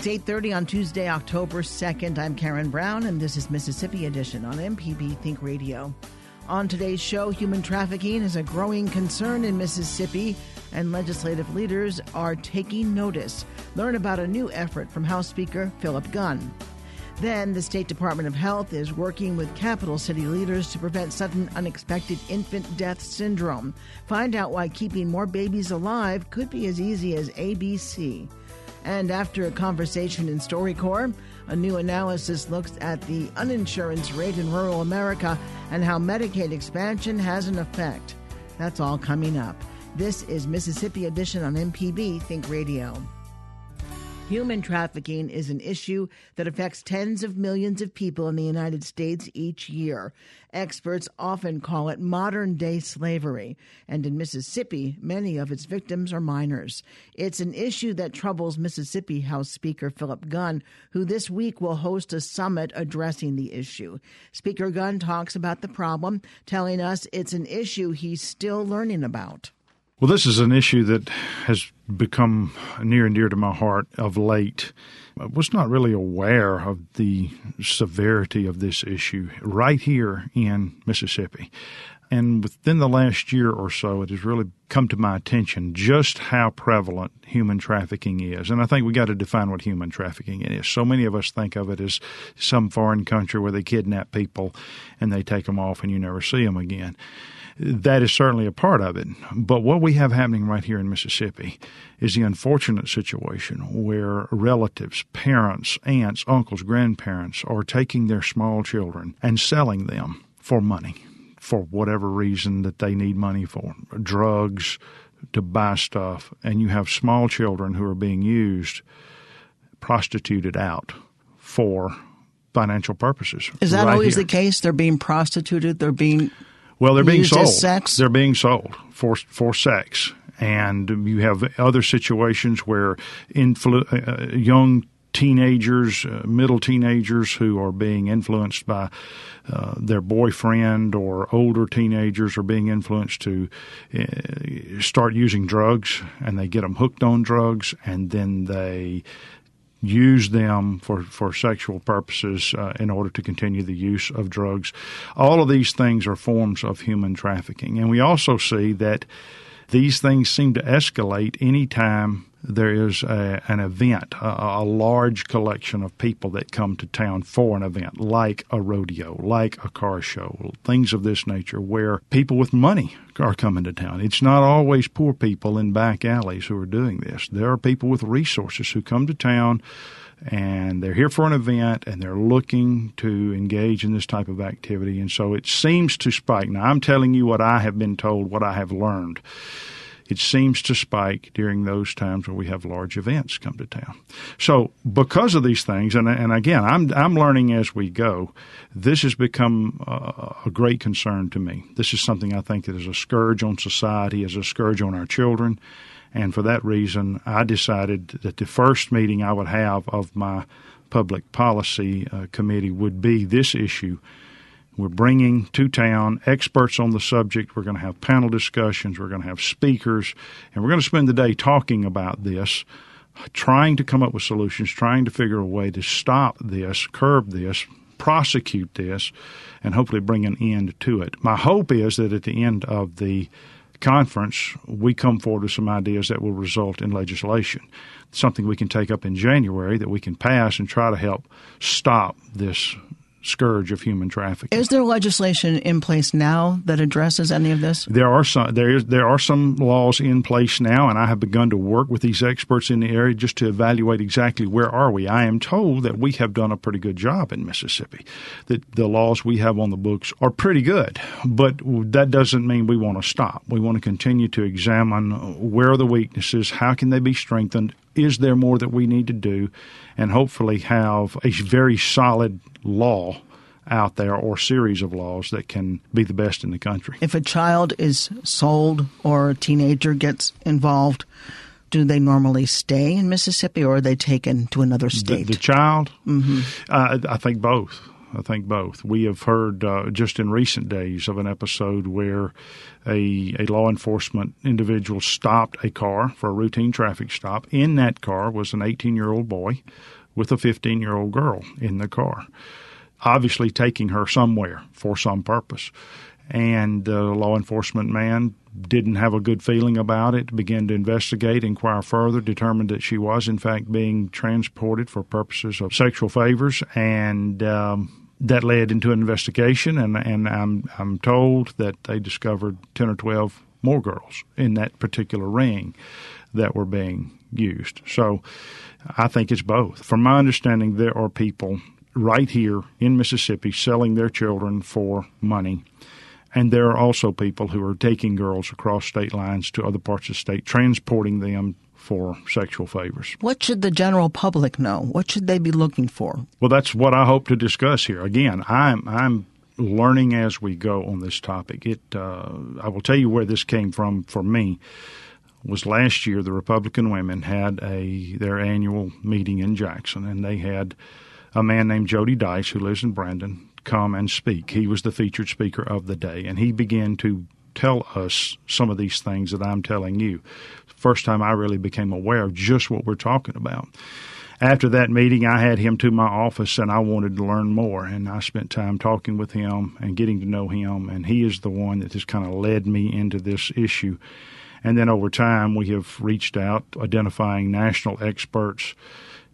It's 8.30 on Tuesday, October 2nd. I'm Karen Brown, and this is Mississippi Edition on MPB Think Radio. On today's show, human trafficking is a growing concern in Mississippi, and legislative leaders are taking notice. Learn about a new effort from House Speaker Philip Gunn. Then, the State Department of Health is working with capital city leaders to prevent sudden unexpected infant death syndrome. Find out why keeping more babies alive could be as easy as ABC. And after a conversation in StoryCorps, a new analysis looks at the uninsurance rate in rural America and how Medicaid expansion has an effect. That's all coming up. This is Mississippi Edition on MPB Think Radio. Human trafficking is an issue that affects tens of millions of people in the United States each year. Experts often call it modern day slavery, and in Mississippi, many of its victims are minors. It's an issue that troubles Mississippi House Speaker Philip Gunn, who this week will host a summit addressing the issue. Speaker Gunn talks about the problem, telling us it's an issue he's still learning about. Well, this is an issue that has become near and dear to my heart of late. I was not really aware of the severity of this issue right here in Mississippi. And within the last year or so, it has really come to my attention just how prevalent human trafficking is. And I think we got to define what human trafficking is. So many of us think of it as some foreign country where they kidnap people and they take them off and you never see them again that is certainly a part of it. But what we have happening right here in Mississippi is the unfortunate situation where relatives, parents, aunts, uncles, grandparents are taking their small children and selling them for money for whatever reason that they need money for drugs, to buy stuff. And you have small children who are being used, prostituted out for financial purposes. Is that right always here. the case? They're being prostituted, they're being well, they're being sold. sex? They're being sold for for sex, and you have other situations where influ- uh, young teenagers, uh, middle teenagers who are being influenced by uh, their boyfriend or older teenagers are being influenced to uh, start using drugs and they get them hooked on drugs and then they use them for, for sexual purposes uh, in order to continue the use of drugs. All of these things are forms of human trafficking. And we also see that these things seem to escalate anytime there is a, an event, a, a, large collection of people that come to town for an event, like a rodeo, like a car show, things of this nature, where people with money are coming to town. It's not always poor people in back alleys who are doing this. There are people with resources who come to town and they're here for an event and they're looking to engage in this type of activity. And so it seems to spike. Now, I'm telling you what I have been told, what I have learned it seems to spike during those times where we have large events come to town. So, because of these things, and, and again, I'm I'm learning as we go. This has become a, a great concern to me. This is something I think that is a scourge on society, is a scourge on our children, and for that reason, I decided that the first meeting I would have of my public policy uh, committee would be this issue we're bringing to town experts on the subject. We're going to have panel discussions. We're going to have speakers, and we're going to spend the day talking about this, trying to come up with solutions, trying to figure a way to stop this, curb this, prosecute this, and hopefully bring an end to it. My hope is that at the end of the conference, we come forward with some ideas that will result in legislation, something we can take up in January that we can pass and try to help stop this scourge of human trafficking. Is there legislation in place now that addresses any of this? There are some there is there are some laws in place now and I have begun to work with these experts in the area just to evaluate exactly where are we. I am told that we have done a pretty good job in Mississippi. That the laws we have on the books are pretty good, but that doesn't mean we want to stop. We want to continue to examine where are the weaknesses, how can they be strengthened, is there more that we need to do, and hopefully have a very solid law out there or series of laws that can be the best in the country. If a child is sold or a teenager gets involved, do they normally stay in Mississippi or are they taken to another state? The, the child? Mm-hmm. Uh, I think both. I think both. We have heard uh, just in recent days of an episode where a, a law enforcement individual stopped a car for a routine traffic stop. In that car was an 18 year old boy with a 15 year old girl in the car, obviously taking her somewhere for some purpose. And the law enforcement man didn't have a good feeling about it, began to investigate, inquire further, determined that she was, in fact, being transported for purposes of sexual favors, and um, that led into an investigation. And, and I'm, I'm told that they discovered 10 or 12 more girls in that particular ring that were being used. So I think it's both. From my understanding, there are people right here in Mississippi selling their children for money and there are also people who are taking girls across state lines to other parts of the state, transporting them for sexual favors. What should the general public know? What should they be looking for? Well, that's what I hope to discuss here. Again, I'm I'm learning as we go on this topic. It uh, I will tell you where this came from for me was last year the Republican women had a their annual meeting in Jackson and they had a man named Jody Dice who lives in Brandon come and speak. He was the featured speaker of the day, and he began to tell us some of these things that I'm telling you. First time I really became aware of just what we're talking about. After that meeting, I had him to my office and I wanted to learn more. And I spent time talking with him and getting to know him. And he is the one that has kind of led me into this issue. And then over time, we have reached out, identifying national experts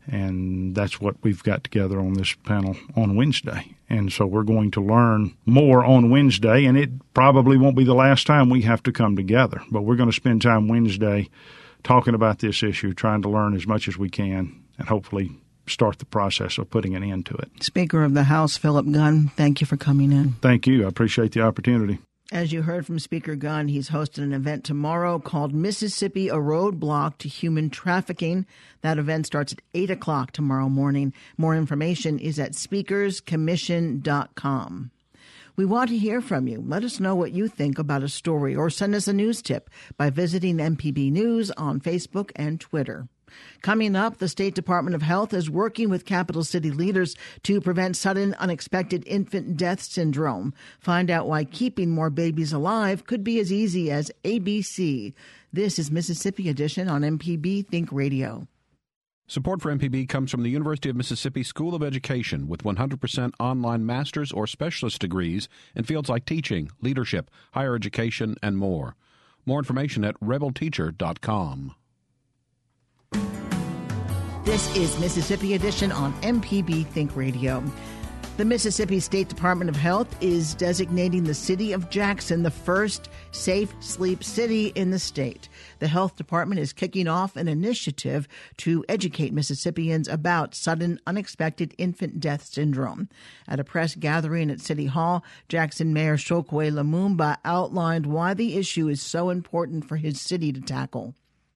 and that's what we've got together on this panel on Wednesday. And so we're going to learn more on Wednesday, and it probably won't be the last time we have to come together. But we're going to spend time Wednesday talking about this issue, trying to learn as much as we can, and hopefully start the process of putting an end to it. Speaker of the House, Philip Gunn, thank you for coming in. Thank you. I appreciate the opportunity. As you heard from Speaker Gunn, he's hosting an event tomorrow called Mississippi a Roadblock to Human Trafficking. That event starts at 8 o'clock tomorrow morning. More information is at speakerscommission.com. We want to hear from you. Let us know what you think about a story or send us a news tip by visiting MPB News on Facebook and Twitter. Coming up, the State Department of Health is working with capital city leaders to prevent sudden unexpected infant death syndrome. Find out why keeping more babies alive could be as easy as ABC. This is Mississippi Edition on MPB Think Radio. Support for MPB comes from the University of Mississippi School of Education with 100% online master's or specialist degrees in fields like teaching, leadership, higher education, and more. More information at rebelteacher.com. This is Mississippi Edition on MPB Think Radio. The Mississippi State Department of Health is designating the city of Jackson the first safe sleep city in the state. The health department is kicking off an initiative to educate Mississippians about sudden unexpected infant death syndrome. At a press gathering at City Hall, Jackson Mayor Chokwe Lumumba outlined why the issue is so important for his city to tackle.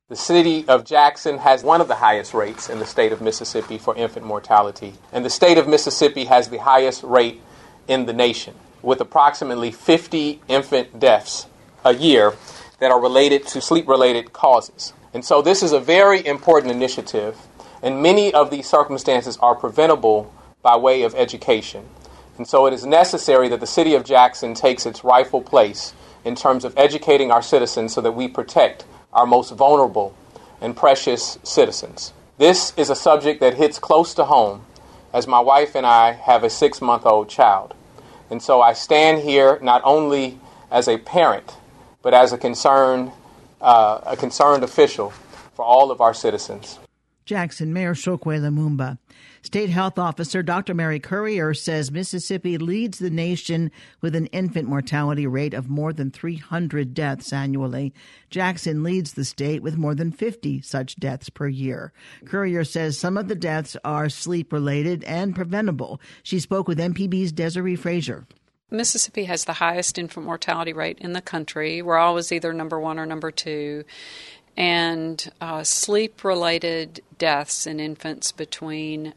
The city of Jackson has one of the highest rates in the state of Mississippi for infant mortality, and the state of Mississippi has the highest rate in the nation, with approximately 50 infant deaths a year that are related to sleep related causes. And so, this is a very important initiative, and many of these circumstances are preventable by way of education. And so, it is necessary that the city of Jackson takes its rightful place in terms of educating our citizens so that we protect our most vulnerable and precious citizens. This is a subject that hits close to home as my wife and I have a six month old child. And so I stand here not only as a parent, but as a concerned, uh, a concerned official for all of our citizens. Jackson Mayor Chokwe Lumumba. State Health Officer Dr. Mary Currier says Mississippi leads the nation with an infant mortality rate of more than 300 deaths annually. Jackson leads the state with more than 50 such deaths per year. Currier says some of the deaths are sleep related and preventable. She spoke with MPB's Desare Frazier. Mississippi has the highest infant mortality rate in the country. We're always either number one or number two and uh, sleep related deaths in infants between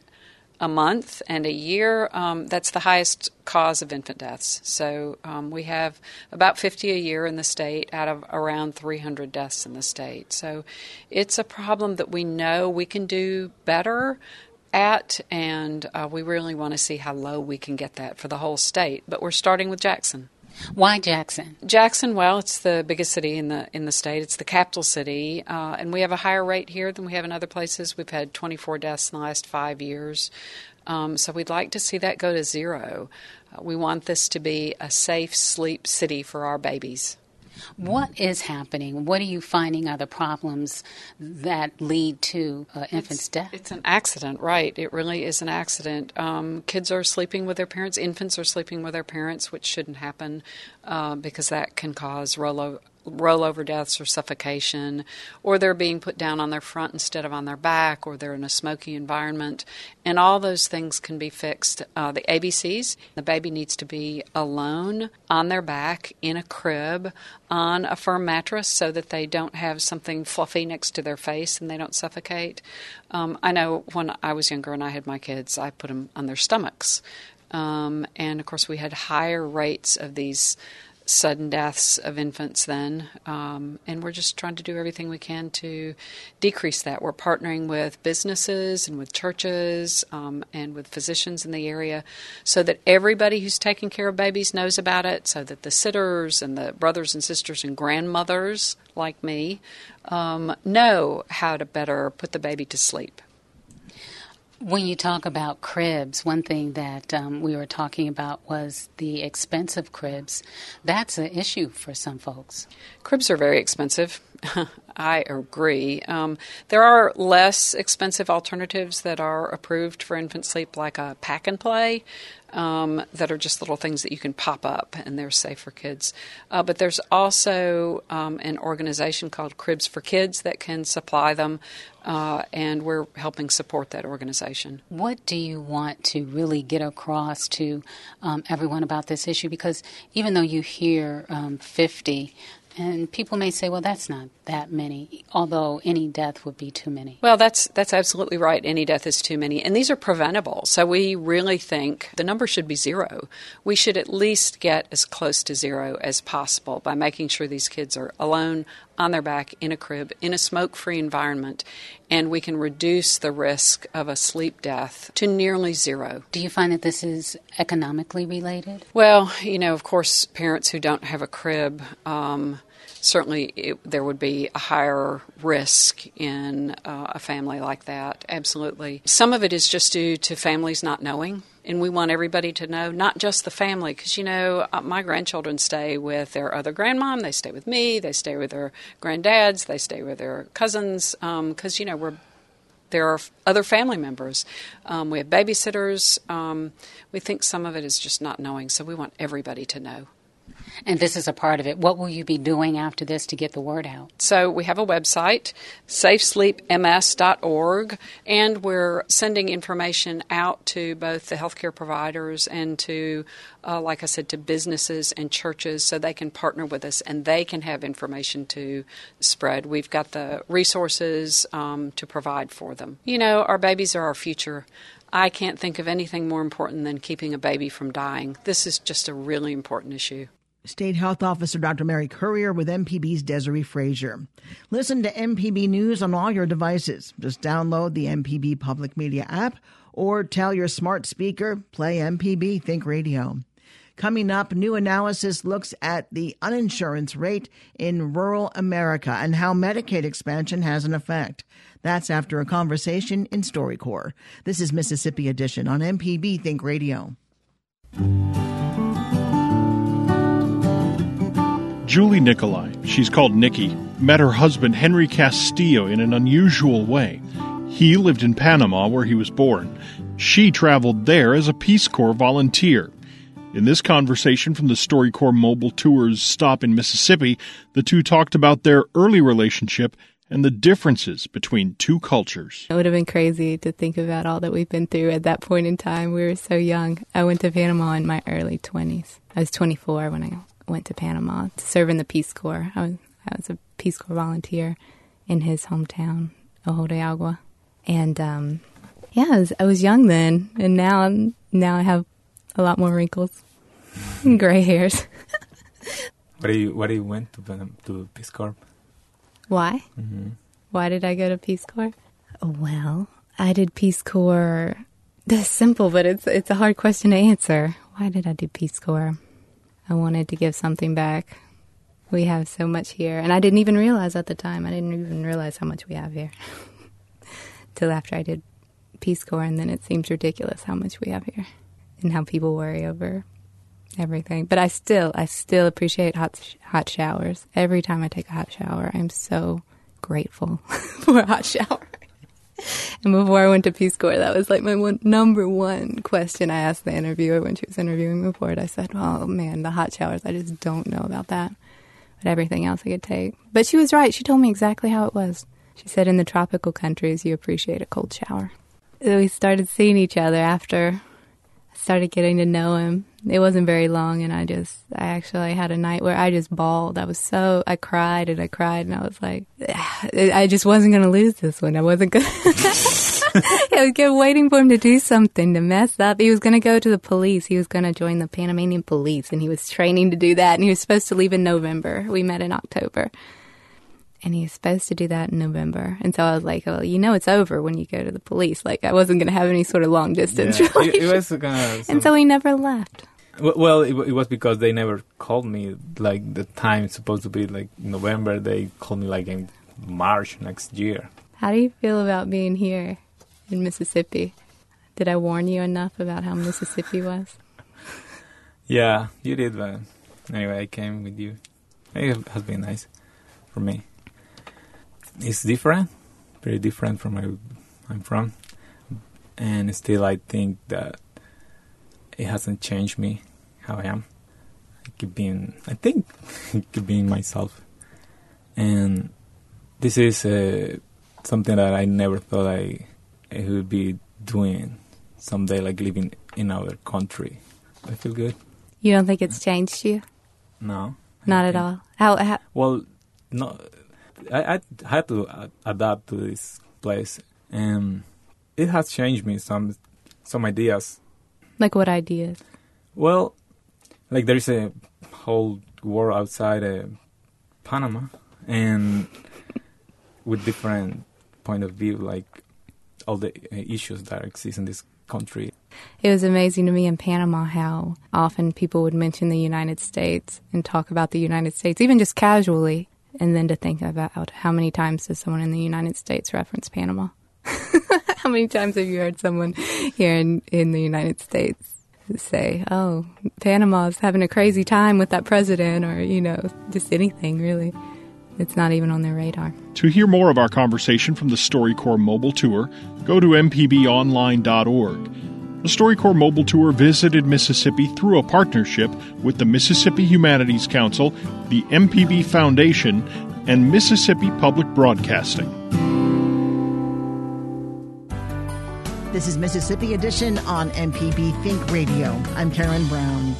a month and a year. Um, that's the highest cause of infant deaths. So um, we have about 50 a year in the state out of around 300 deaths in the state. So it's a problem that we know we can do better. at, and uh, we really want to see how low we can get that for the whole state. But we're starting with Jackson. Why Jackson? Jackson, well, it's the biggest city in the in the state. It's the capital city, uh, and we have a higher rate here than we have in other places. We've had 24 deaths in the last five years, um, so we'd like to see that go to zero. Uh, we want this to be a safe sleep city for our babies. What is happening? What are you finding are the problems that lead to uh, infants' it's, death? It's an accident, right? It really is an accident. Um, kids are sleeping with their parents. Infants are sleeping with their parents, which shouldn't happen uh, because that can cause rollover rollover deaths or suffocation, or they're being put down on their front instead of on their back, or they're in a smoky environment. And all those things can be fixed. Uh, the ABCs, the baby needs to be alone on their back in a crib on a firm mattress so that they don't have something fluffy next to their face and they don't suffocate. Um, I know when I was younger and I had my kids, I put them on their stomachs. Um, and of course, we had higher rates of these sudden deaths of infants then. Um, and we're just trying to do everything we can to decrease that. We're partnering with businesses and with churches um, and with physicians in the area so that everybody who's taking care of babies knows about it, so that the sitters and the brothers and sisters and grandmothers like me um, know how to better put the baby to sleep. When you talk about cribs, one thing that um, we were talking about was the expense of cribs. That's an issue for some folks. Cribs are very expensive. I agree. Um, there are less expensive alternatives that are approved for infant sleep, like a pack and play um, that are just little things that you can pop up and they're safe for kids. Uh, but there's also um, an organization called Cribs for Kids that can supply them, uh, and we're helping support that organization. What do you want to really get across to um, everyone about this issue? Because even though you hear um, 50, and people may say, well, that's not that many, although any death would be too many. Well, that's that's absolutely right. Any death is too many, and these are preventable. So we really think the number should be zero. We should at least get as close to zero as possible by making sure these kids are alone on their back in a crib in a smoke-free environment, and we can reduce the risk of a sleep death to nearly zero. Do you find that this is economically related? Well, you know, of course, parents who don't have a crib. Um, certainly it, there would be a higher risk in uh, a family like that. Absolutely. Some of it is just due to families not knowing. And we want everybody to know, not just the family, because you know, uh, my grandchildren stay with their other grandmom, they stay with me, they stay with their granddads, they stay with their cousins, because um, you know we're there are other family members. Um, we have babysitters. Um, we think some of it is just not knowing, so we want everybody to know. And this is a part of it. What will you be doing after this to get the word out? So we have a website, safesleepms.org, and we're sending information out to both the healthcare providers and to, uh, like I said, to businesses and churches so they can partner with us and they can have information to spread. We've got the resources um, to provide for them. You know, our babies are our future. I can't think of anything more important than keeping a baby from dying. This is just a really important issue. State Health Officer Dr. Mary Currier with MPB's Desare Frazier. Listen to MPB News on all your devices. Just download the MPB Public Media app or tell your smart speaker, play MPB Think Radio. Coming up, new analysis looks at the uninsurance rate in rural America and how Medicaid expansion has an effect. That's after a conversation in StoryCorps. This is Mississippi Edition on MPB Think Radio. Julie Nicolai, she's called Nikki, met her husband Henry Castillo in an unusual way. He lived in Panama where he was born. She traveled there as a Peace Corps volunteer. In this conversation from the StoryCorps Mobile Tours stop in Mississippi, the two talked about their early relationship and the differences between two cultures. It would have been crazy to think about all that we've been through at that point in time. We were so young. I went to Panama in my early 20s. I was 24 when I went to Panama to serve in the Peace Corps. I was, I was a Peace Corps volunteer in his hometown, Ojo de Agua. And um, yeah, I was, I was young then, and now now I have a lot more wrinkles and gray hairs. Why do you Why do you went to to Peace Corps? Why? Mm-hmm. Why did I go to Peace Corps? Well, I did Peace Corps. That's simple, but it's it's a hard question to answer. Why did I do Peace Corps? I wanted to give something back. We have so much here, and I didn't even realize at the time. I didn't even realize how much we have here till after I did Peace Corps, and then it seems ridiculous how much we have here and how people worry over everything. But I still, I still appreciate hot hot showers. Every time I take a hot shower, I'm so grateful for a hot shower. and before I went to Peace Corps, that was like my one, number one question I asked the interviewer when she was interviewing me for it. I said, "Oh man, the hot showers. I just don't know about that." But everything else I could take. But she was right. She told me exactly how it was. She said, "In the tropical countries, you appreciate a cold shower." We started seeing each other after started getting to know him it wasn't very long and i just i actually had a night where i just bawled i was so i cried and i cried and i was like i just wasn't going to lose this one i wasn't going I kept waiting for him to do something to mess up. He was going to go to the police. He was going to join the Panamanian police, and he was training to do that. And he was supposed to leave in November. We met in October and he's supposed to do that in November. And so I was like, well, you know, it's over when you go to the police. Like, I wasn't going to have any sort of long distance yeah, relationship. It, was gonna, so and so he never left. Well, it, it, was because they never called me. Like the time supposed to be like November, they called me like in March next year. How do you feel about being here in Mississippi? Did I warn you enough about how Mississippi was? yeah, you did. But anyway, I came with you. It has been nice for me. It's different, very different from where I'm from, and still I think that it hasn't changed me how I am. I keep being, I think, keep being myself. And this is uh, something that I never thought I, I would be doing someday, like living in another country. I feel good. You don't think it's changed you? No. Not at all. How, how? Well, no. I, I had to adapt to this place, and it has changed me some some ideas like what ideas? Well, like there's a whole world outside uh, Panama, and with different point of view, like all the uh, issues that exist in this country. It was amazing to me in Panama how often people would mention the United States and talk about the United States, even just casually, and then to think about how many times does someone in the United States reference Panama? How many times have you heard someone here in, in the United States say, oh, Panama's having a crazy time with that president, or, you know, just anything really? It's not even on their radar. To hear more of our conversation from the StoryCorps mobile tour, go to mpbonline.org. The StoryCorps mobile tour visited Mississippi through a partnership with the Mississippi Humanities Council, the MPB Foundation, and Mississippi Public Broadcasting. This is Mississippi Edition on MPB Think Radio. I'm Karen Brown.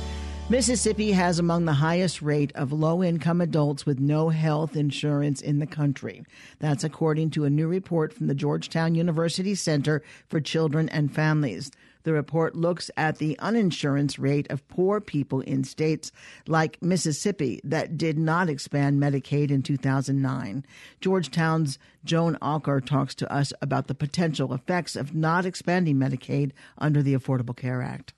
Mississippi has among the highest rate of low income adults with no health insurance in the country. That's according to a new report from the Georgetown University Center for Children and Families. The report looks at the uninsurance rate of poor people in states like Mississippi that did not expand Medicaid in 2009. Georgetown's Joan Alker talks to us about the potential effects of not expanding Medicaid under the Affordable Care Act.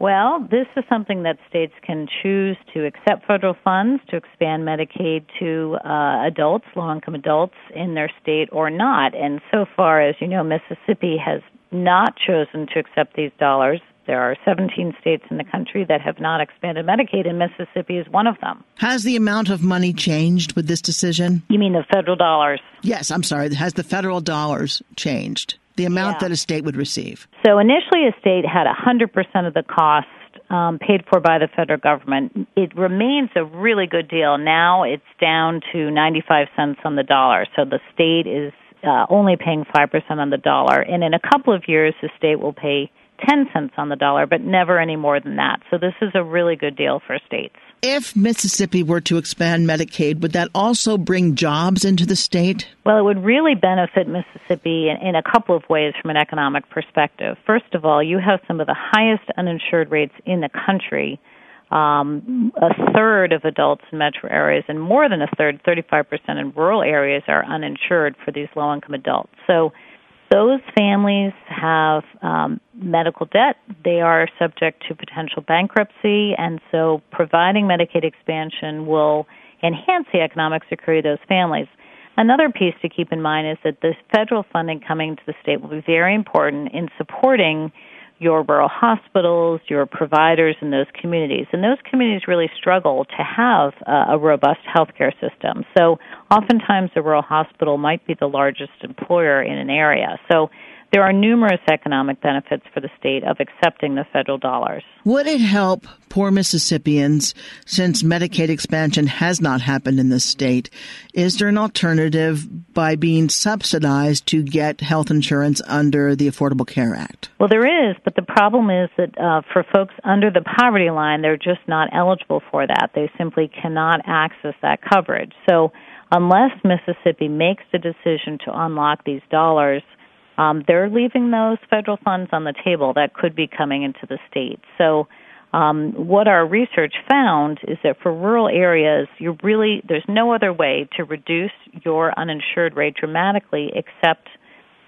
Well, this is something that states can choose to accept federal funds to expand Medicaid to uh, adults, low income adults in their state or not. And so far, as you know, Mississippi has not chosen to accept these dollars. There are 17 states in the country that have not expanded Medicaid, and Mississippi is one of them. Has the amount of money changed with this decision? You mean the federal dollars? Yes, I'm sorry. Has the federal dollars changed? The amount yeah. that a state would receive? So initially, a state had 100% of the cost um, paid for by the federal government. It remains a really good deal. Now it's down to 95 cents on the dollar. So the state is uh, only paying 5% on the dollar. And in a couple of years, the state will pay 10 cents on the dollar, but never any more than that. So this is a really good deal for states. If Mississippi were to expand Medicaid, would that also bring jobs into the state? Well, it would really benefit Mississippi in, in, a couple of ways from an economic perspective. First of all, you have some of the highest uninsured rates in the country um, a third of adults in metro areas and more than a third, 35% in rural areas, are uninsured for these low income adults. So Those families have um, medical debt. They are subject to potential bankruptcy, and so providing Medicaid expansion will enhance the economic security of those families. Another piece to keep in mind is that the federal funding coming to the state will be very important in supporting your rural hospitals, your providers in those communities. And those communities really struggle to have a, a robust healthcare system. So oftentimes a rural hospital might be the largest employer in an area. So there are numerous economic benefits for the state of accepting the federal dollars. Would it help poor Mississippians since Medicaid expansion has not happened in the state? Is there an alternative by being subsidized to get health insurance under the Affordable Care Act? Well, there is, but the problem is that uh, for folks under the poverty line, they're just not eligible for that. They simply cannot access that coverage. So, unless Mississippi makes the decision to unlock these dollars, um, they're leaving those federal funds on the table that could be coming into the state. So, um, what our research found is that for rural areas, you really there's no other way to reduce your uninsured rate dramatically except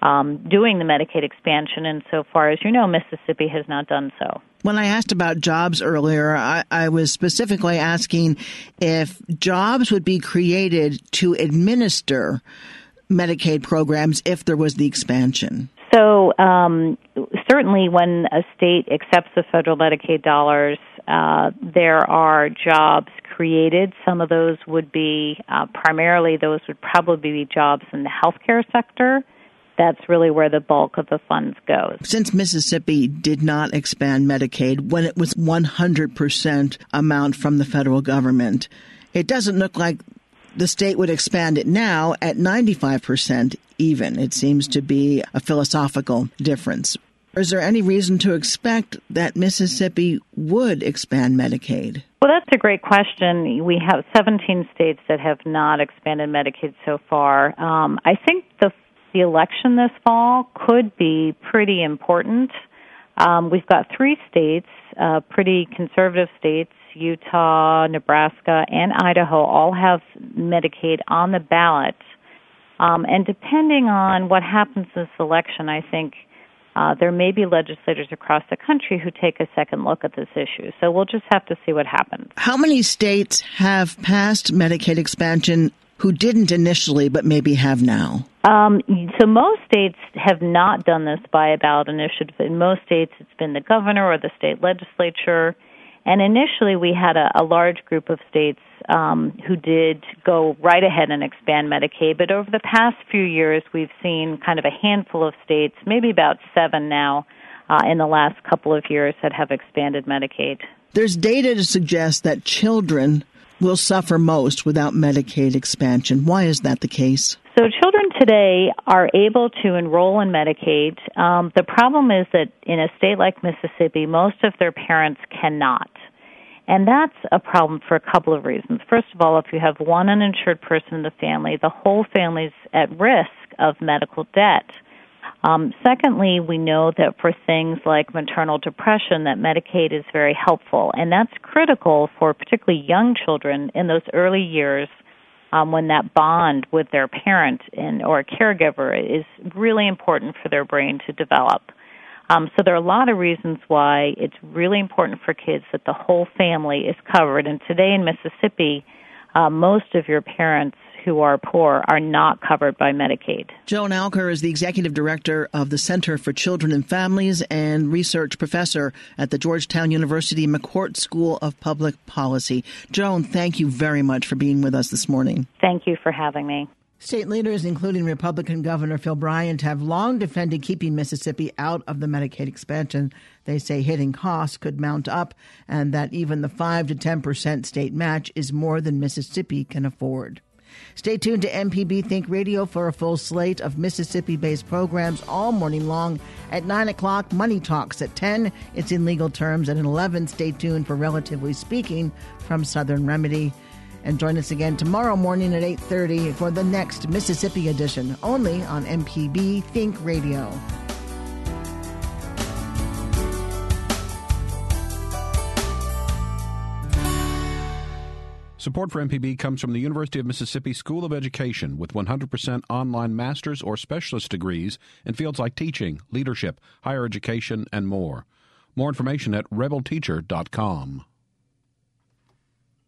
um, doing the Medicaid expansion. And so far as you know, Mississippi has not done so. When I asked about jobs earlier, I, I, was specifically asking if jobs would be created to administer Medicaid programs if there was the expansion? So, um, certainly when a state accepts the federal Medicaid dollars, uh, there are jobs created. Some of those would be uh, primarily, those would probably be jobs in the healthcare sector. That's really where the bulk of the funds goes. Since Mississippi did not expand Medicaid when it was 100% amount from the federal government, it doesn't look like the state would expand it now at 95% even. It seems to be a philosophical difference. Is there any reason to expect that Mississippi would expand Medicaid? Well, that's a great question. We have 17 states that have not expanded Medicaid so far. Um, I think the the election this fall could be pretty important. Um, we've got three states, uh, pretty conservative states Utah, Nebraska, and Idaho all have Medicaid on the ballot. Um, and depending on what happens in this election, I think uh, there may be legislators across the country who take a second look at this issue. So we'll just have to see what happens. How many states have passed Medicaid expansion who didn't initially but maybe have now? Um, so most states have not done this by a ballot initiative. In most states, it's been the governor or the state legislature. And initially, we had a, a large group of states um, who did go right ahead and expand Medicaid. But over the past few years, we've seen kind of a handful of states, maybe about seven now, uh, in the last couple of years that have expanded Medicaid. There's data to suggest that children will suffer most without Medicaid expansion. Why is that the case? So, children today are able to enroll in Medicaid. Um, the problem is that in a state like Mississippi, most of their parents cannot. And that's a problem for a couple of reasons. First of all, if you have one uninsured person in the family, the whole family's at risk of medical debt. Um, secondly, we know that for things like maternal depression, that Medicaid is very helpful, and that's critical for particularly young children in those early years um, when that bond with their parent and or caregiver is really important for their brain to develop. Um, so there are a lot of reasons why it's really important for kids that the whole family is covered. And today in Mississippi, uh, most of your parents who are poor are not covered by Medicaid. Joan Alker is the executive director of the Center for Children and Families and research professor at the Georgetown University McCourt School of Public Policy. Joan, thank you very much for being with us this morning. Thank you for having me. State leaders, including Republican Governor Phil Bryant, have long defended keeping Mississippi out of the Medicaid expansion. They say hitting costs could mount up and that even the 5 to 10% state match is more than Mississippi can afford. Stay tuned to MPB Think Radio for a full slate of Mississippi based programs all morning long. At 9 o'clock, Money Talks. At 10, it's in legal terms. At 11, stay tuned for Relatively Speaking from Southern Remedy. And join us again tomorrow morning at 8.30 for the next Mississippi edition, only on MPB Think Radio. Support for MPB comes from the University of Mississippi School of Education with 100% online master's or specialist degrees in fields like teaching, leadership, higher education, and more. More information at rebelteacher.com.